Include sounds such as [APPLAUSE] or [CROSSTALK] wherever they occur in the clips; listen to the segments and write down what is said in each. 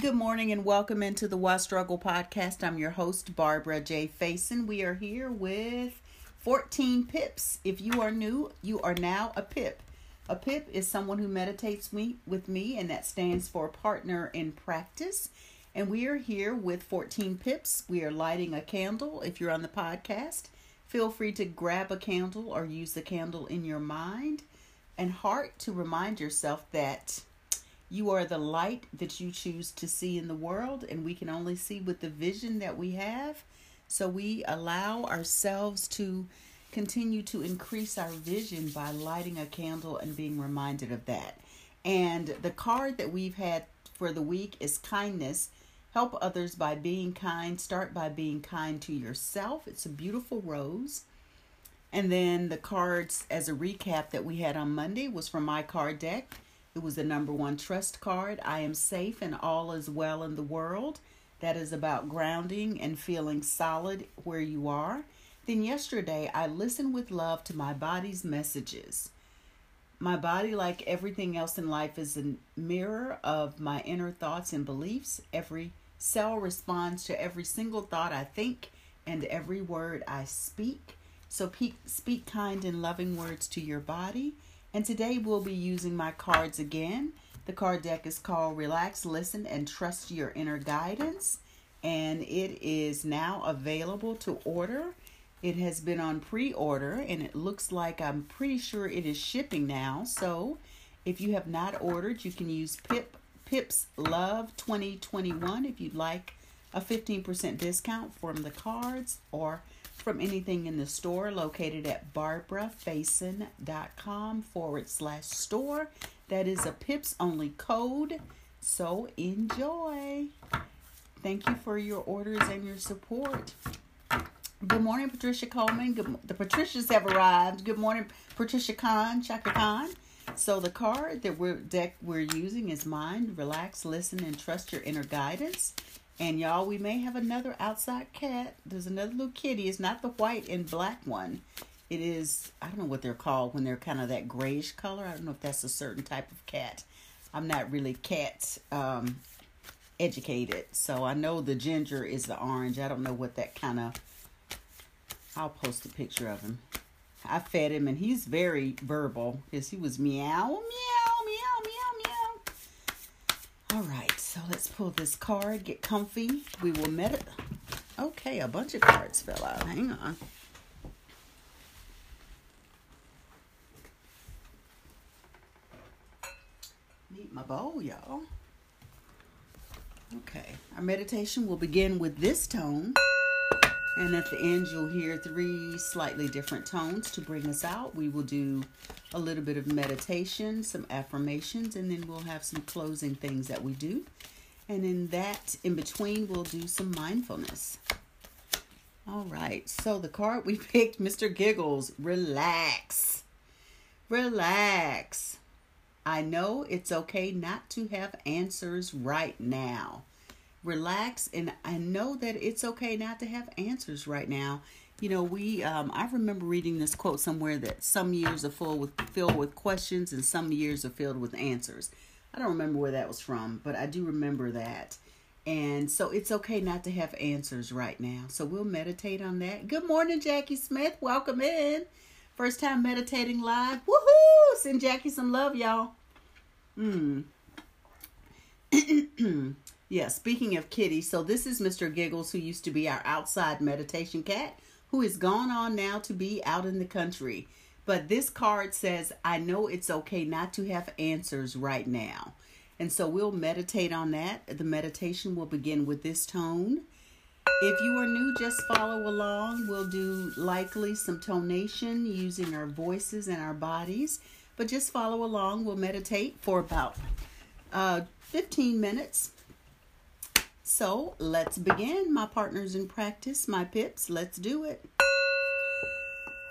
Good morning and welcome into the Why Struggle podcast. I'm your host, Barbara J. Faison. We are here with 14 pips. If you are new, you are now a pip. A pip is someone who meditates me, with me, and that stands for partner in practice. And we are here with 14 pips. We are lighting a candle. If you're on the podcast, feel free to grab a candle or use the candle in your mind and heart to remind yourself that you are the light that you choose to see in the world, and we can only see with the vision that we have. So we allow ourselves to continue to increase our vision by lighting a candle and being reminded of that. And the card that we've had for the week is kindness. Help others by being kind. Start by being kind to yourself. It's a beautiful rose. And then the cards, as a recap that we had on Monday, was from my card deck. It was the number one trust card. I am safe and all is well in the world. That is about grounding and feeling solid where you are. Then yesterday, I listened with love to my body's messages. My body, like everything else in life, is a mirror of my inner thoughts and beliefs. Every cell responds to every single thought I think and every word I speak. So speak kind and loving words to your body and today we'll be using my cards again. The card deck is called Relax, Listen, and Trust Your Inner Guidance. And it is now available to order. It has been on pre order and it looks like I'm pretty sure it is shipping now. So if you have not ordered, you can use Pip Pips Love 2021 if you'd like a 15% discount from the cards or from anything in the store located at barbarafaison.com forward slash store. That is a PIPS only code. So enjoy. Thank you for your orders and your support. Good morning, Patricia Coleman. Good, the Patricias have arrived. Good morning, Patricia Khan, Chaka Khan. So the card that we're deck we're using is mind, relax, listen, and trust your inner guidance. And y'all, we may have another outside cat. There's another little kitty. It's not the white and black one. It is, I don't know what they're called when they're kind of that grayish color. I don't know if that's a certain type of cat. I'm not really cat um, educated. So I know the ginger is the orange. I don't know what that kind of. I'll post a picture of him. I fed him and he's very verbal because he was meow, meow, meow, meow, meow. All right. So let's pull this card, get comfy. We will meditate. Okay, a bunch of cards fell out. Hang on. Need my bowl, y'all. Okay, our meditation will begin with this tone. And at the end, you'll hear three slightly different tones to bring us out. We will do a little bit of meditation, some affirmations, and then we'll have some closing things that we do. And in that, in between, we'll do some mindfulness. All right, so the card we [LAUGHS] picked, Mr. Giggles, relax. Relax. I know it's okay not to have answers right now relax and i know that it's okay not to have answers right now. You know we um, i remember reading this quote somewhere that some years are full with filled with questions and some years are filled with answers. I don't remember where that was from but i do remember that. And so it's okay not to have answers right now. So we'll meditate on that. Good morning jackie smith. Welcome in. First time meditating live. Woohoo! Send jackie some love y'all. Hmm [CLEARS THROAT] [CLEARS THROAT] Yeah, speaking of kitty, so this is Mr. Giggles, who used to be our outside meditation cat, who is gone on now to be out in the country. But this card says, I know it's okay not to have answers right now. And so we'll meditate on that. The meditation will begin with this tone. If you are new, just follow along. We'll do likely some tonation using our voices and our bodies. But just follow along. We'll meditate for about uh, 15 minutes so let's begin, my partners in practice, my pips. Let's do it.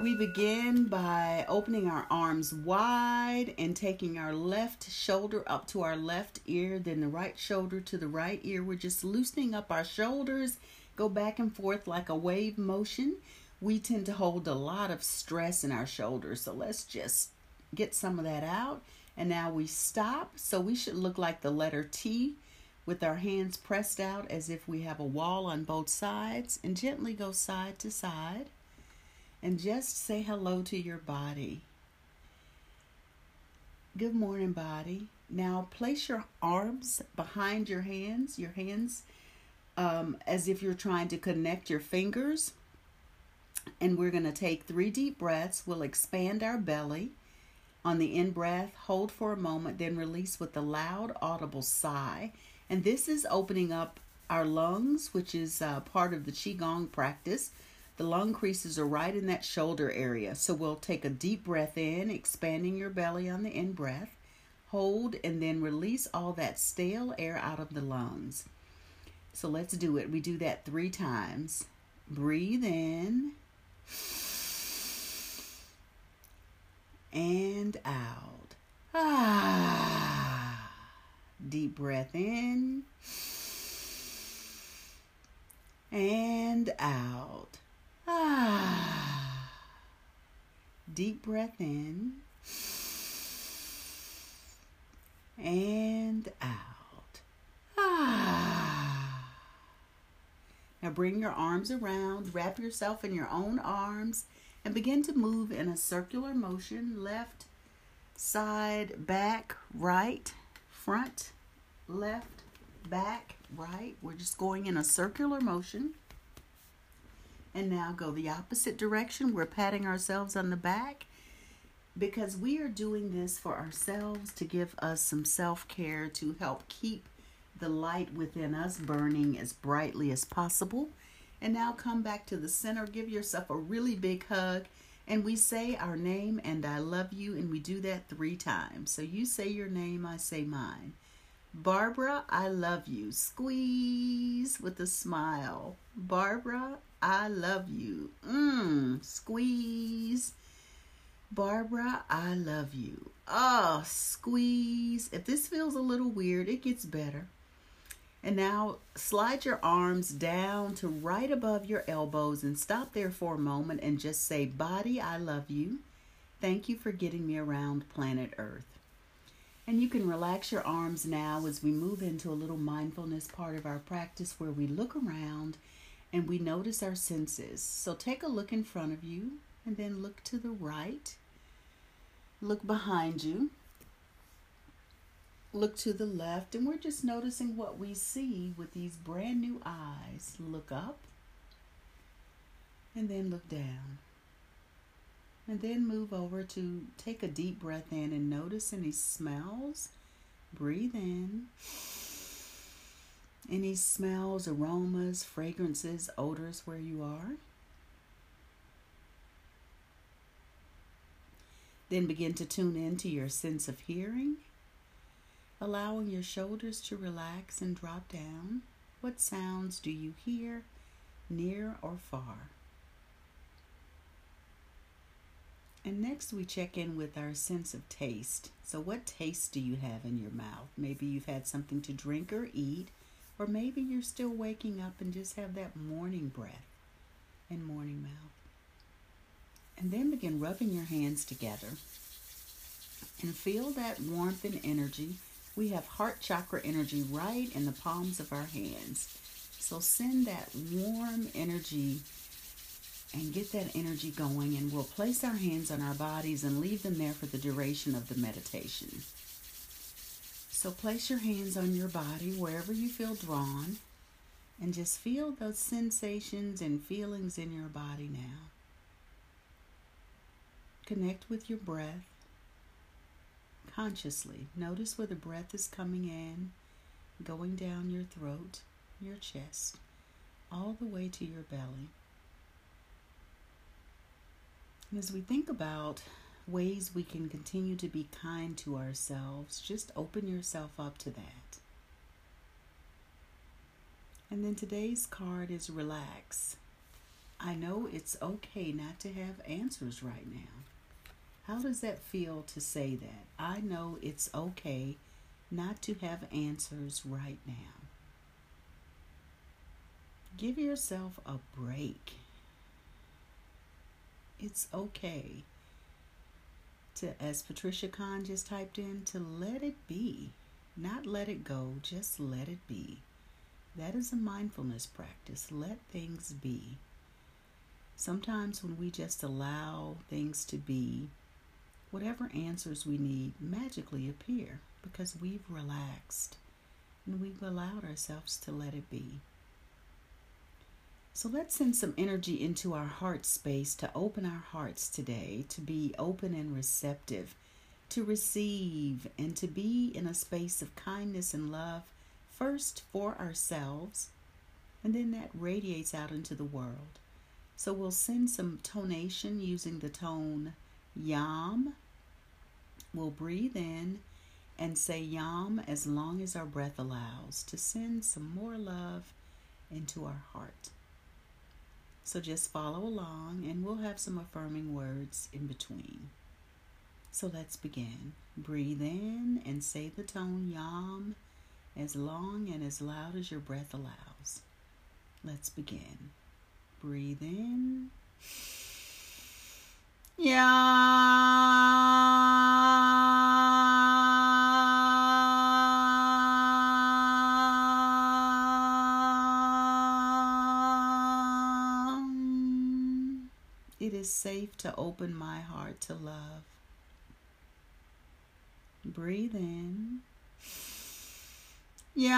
We begin by opening our arms wide and taking our left shoulder up to our left ear, then the right shoulder to the right ear. We're just loosening up our shoulders, go back and forth like a wave motion. We tend to hold a lot of stress in our shoulders, so let's just get some of that out. And now we stop. So we should look like the letter T with our hands pressed out as if we have a wall on both sides, and gently go side to side. And just say hello to your body. Good morning, body. Now place your arms behind your hands, your hands um, as if you're trying to connect your fingers. And we're going to take three deep breaths. We'll expand our belly. On the in breath, hold for a moment, then release with a loud, audible sigh. And this is opening up our lungs, which is uh, part of the Qigong practice. The lung creases are right in that shoulder area. So we'll take a deep breath in, expanding your belly on the in breath. Hold and then release all that stale air out of the lungs. So let's do it. We do that three times. Breathe in and out. Ah. Deep breath in and out. Ah. Deep breath in and out. Ah. Now bring your arms around, wrap yourself in your own arms, and begin to move in a circular motion left, side, back, right, front, left, back, right. We're just going in a circular motion. And now go the opposite direction. We're patting ourselves on the back because we are doing this for ourselves to give us some self care to help keep the light within us burning as brightly as possible. And now come back to the center, give yourself a really big hug, and we say our name and I love you, and we do that three times. So you say your name, I say mine. Barbara, I love you. Squeeze with a smile. Barbara, I love you. Mmm, squeeze. Barbara, I love you. Oh, squeeze. If this feels a little weird, it gets better. And now slide your arms down to right above your elbows and stop there for a moment and just say, Body, I love you. Thank you for getting me around planet Earth. And you can relax your arms now as we move into a little mindfulness part of our practice where we look around and we notice our senses. So take a look in front of you and then look to the right. Look behind you. Look to the left, and we're just noticing what we see with these brand new eyes. Look up and then look down. And then move over to take a deep breath in and notice any smells. Breathe in. Any smells, aromas, fragrances, odors where you are. Then begin to tune in to your sense of hearing, allowing your shoulders to relax and drop down. What sounds do you hear, near or far? And next, we check in with our sense of taste. So, what taste do you have in your mouth? Maybe you've had something to drink or eat, or maybe you're still waking up and just have that morning breath and morning mouth. And then begin rubbing your hands together and feel that warmth and energy. We have heart chakra energy right in the palms of our hands. So send that warm energy and get that energy going, and we'll place our hands on our bodies and leave them there for the duration of the meditation. So place your hands on your body wherever you feel drawn and just feel those sensations and feelings in your body now. Connect with your breath consciously. Notice where the breath is coming in, going down your throat, your chest, all the way to your belly. As we think about ways we can continue to be kind to ourselves, just open yourself up to that. And then today's card is relax. I know it's okay not to have answers right now. How does that feel to say that? I know it's okay not to have answers right now. Give yourself a break. It's okay to, as Patricia Kahn just typed in, to let it be. Not let it go, just let it be. That is a mindfulness practice. Let things be. Sometimes when we just allow things to be, whatever answers we need magically appear because we've relaxed and we've allowed ourselves to let it be. So let's send some energy into our heart space to open our hearts today, to be open and receptive, to receive, and to be in a space of kindness and love, first for ourselves, and then that radiates out into the world. So we'll send some tonation using the tone yam. We'll breathe in and say yam as long as our breath allows to send some more love into our heart. So just follow along and we'll have some affirming words in between. So let's begin. Breathe in and say the tone yam as long and as loud as your breath allows. Let's begin. Breathe in. Yam. It is safe to open my heart to love. Breathe in. Yam.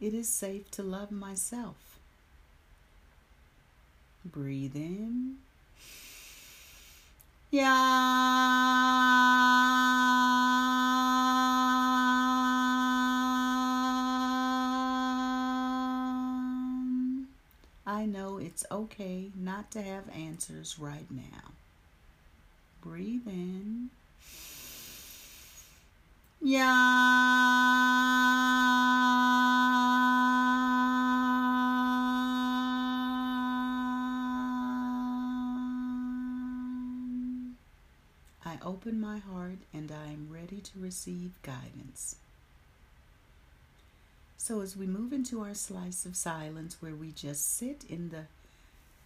It is safe to love myself. Breathe in. Yam. Know it's okay not to have answers right now. Breathe in. Yam. I open my heart and I am ready to receive guidance. So, as we move into our slice of silence where we just sit in the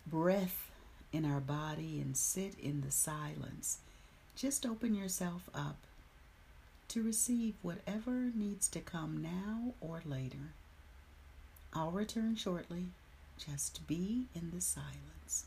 breath in our body and sit in the silence, just open yourself up to receive whatever needs to come now or later. I'll return shortly. Just be in the silence.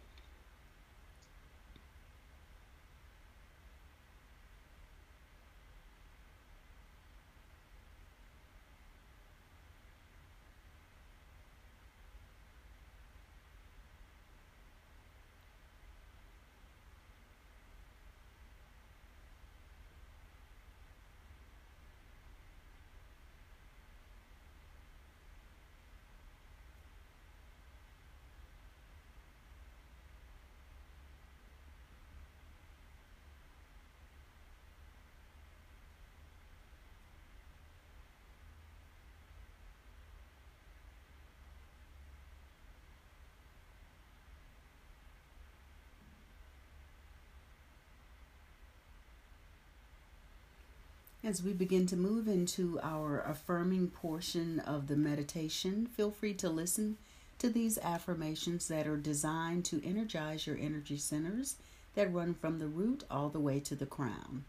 As we begin to move into our affirming portion of the meditation, feel free to listen to these affirmations that are designed to energize your energy centers that run from the root all the way to the crown.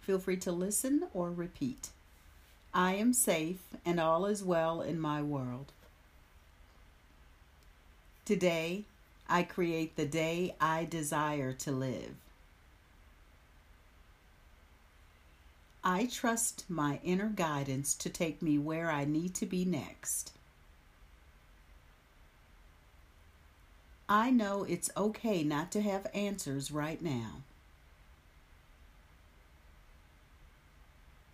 Feel free to listen or repeat. I am safe and all is well in my world. Today, I create the day I desire to live. I trust my inner guidance to take me where I need to be next. I know it's okay not to have answers right now.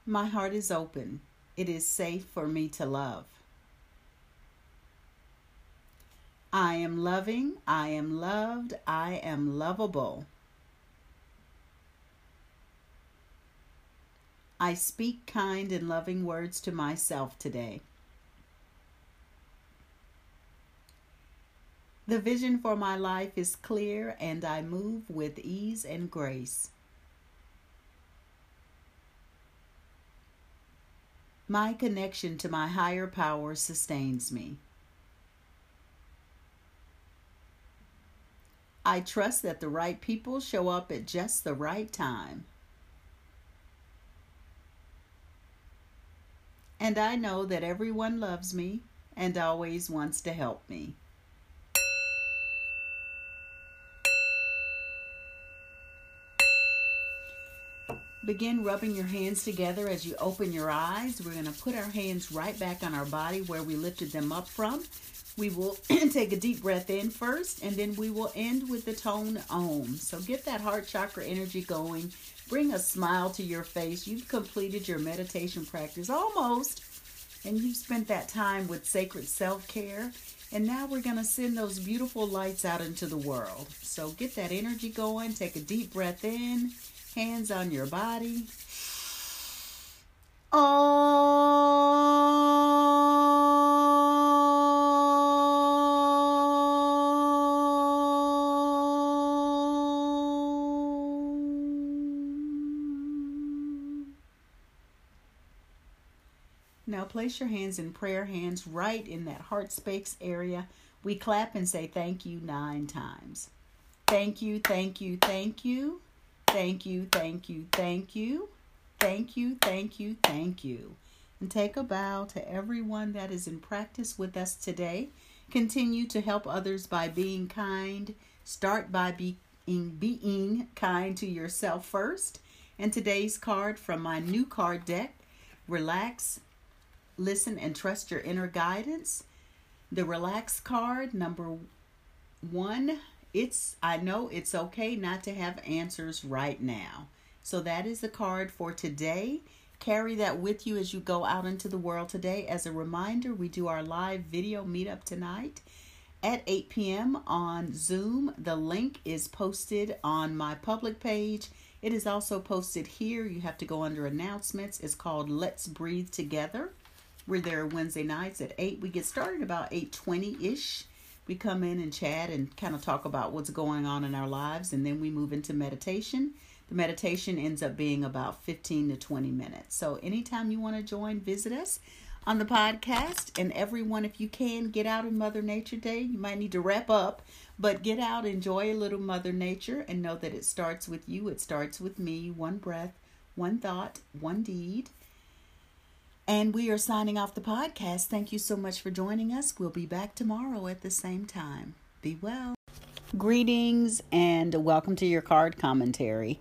My heart is open. It is safe for me to love. I am loving. I am loved. I am lovable. I speak kind and loving words to myself today. The vision for my life is clear and I move with ease and grace. My connection to my higher power sustains me. I trust that the right people show up at just the right time. And I know that everyone loves me and always wants to help me. Begin rubbing your hands together as you open your eyes. We're going to put our hands right back on our body where we lifted them up from. We will [CLEARS THROAT] take a deep breath in first, and then we will end with the tone Om. So get that heart chakra energy going. Bring a smile to your face. You've completed your meditation practice almost, and you've spent that time with sacred self care. And now we're going to send those beautiful lights out into the world. So get that energy going. Take a deep breath in, hands on your body. Oh. Now place your hands in prayer hands right in that heart space area. We clap and say thank you nine times. Thank you, thank you, thank you. Thank you, thank you, thank you. Thank you, thank you, thank you. And take a bow to everyone that is in practice with us today. Continue to help others by being kind. Start by being, being kind to yourself first. And today's card from my new card deck Relax, listen and trust your inner guidance. The relax card, number one, it's I know it's okay not to have answers right now. So that is the card for today. Carry that with you as you go out into the world today. As a reminder, we do our live video meetup tonight at 8 p.m. on Zoom. The link is posted on my public page. It is also posted here. You have to go under announcements. It's called Let's Breathe Together. We're there Wednesday nights at 8. We get started about 8:20ish. We come in and chat and kind of talk about what's going on in our lives and then we move into meditation. The meditation ends up being about 15 to 20 minutes. So anytime you want to join, visit us on the podcast. And everyone, if you can, get out in Mother Nature Day. You might need to wrap up, but get out, enjoy a little Mother Nature, and know that it starts with you. It starts with me. One breath, one thought, one deed. And we are signing off the podcast. Thank you so much for joining us. We'll be back tomorrow at the same time. Be well. Greetings and welcome to your card commentary.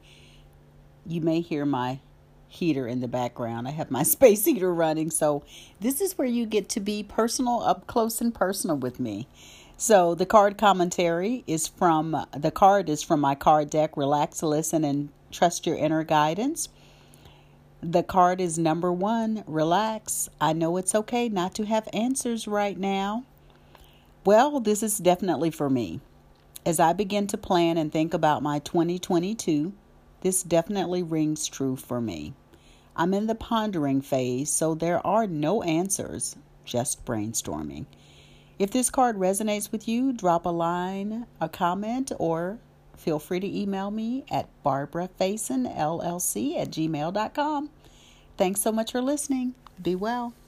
You may hear my heater in the background. I have my [LAUGHS] space heater running. So, this is where you get to be personal, up close and personal with me. So, the card commentary is from the card is from my card deck. Relax, listen, and trust your inner guidance. The card is number one relax. I know it's okay not to have answers right now. Well, this is definitely for me. As I begin to plan and think about my 2022, this definitely rings true for me. I'm in the pondering phase, so there are no answers, just brainstorming. If this card resonates with you, drop a line, a comment, or feel free to email me at barbarafaisonllc at gmail.com. Thanks so much for listening. Be well.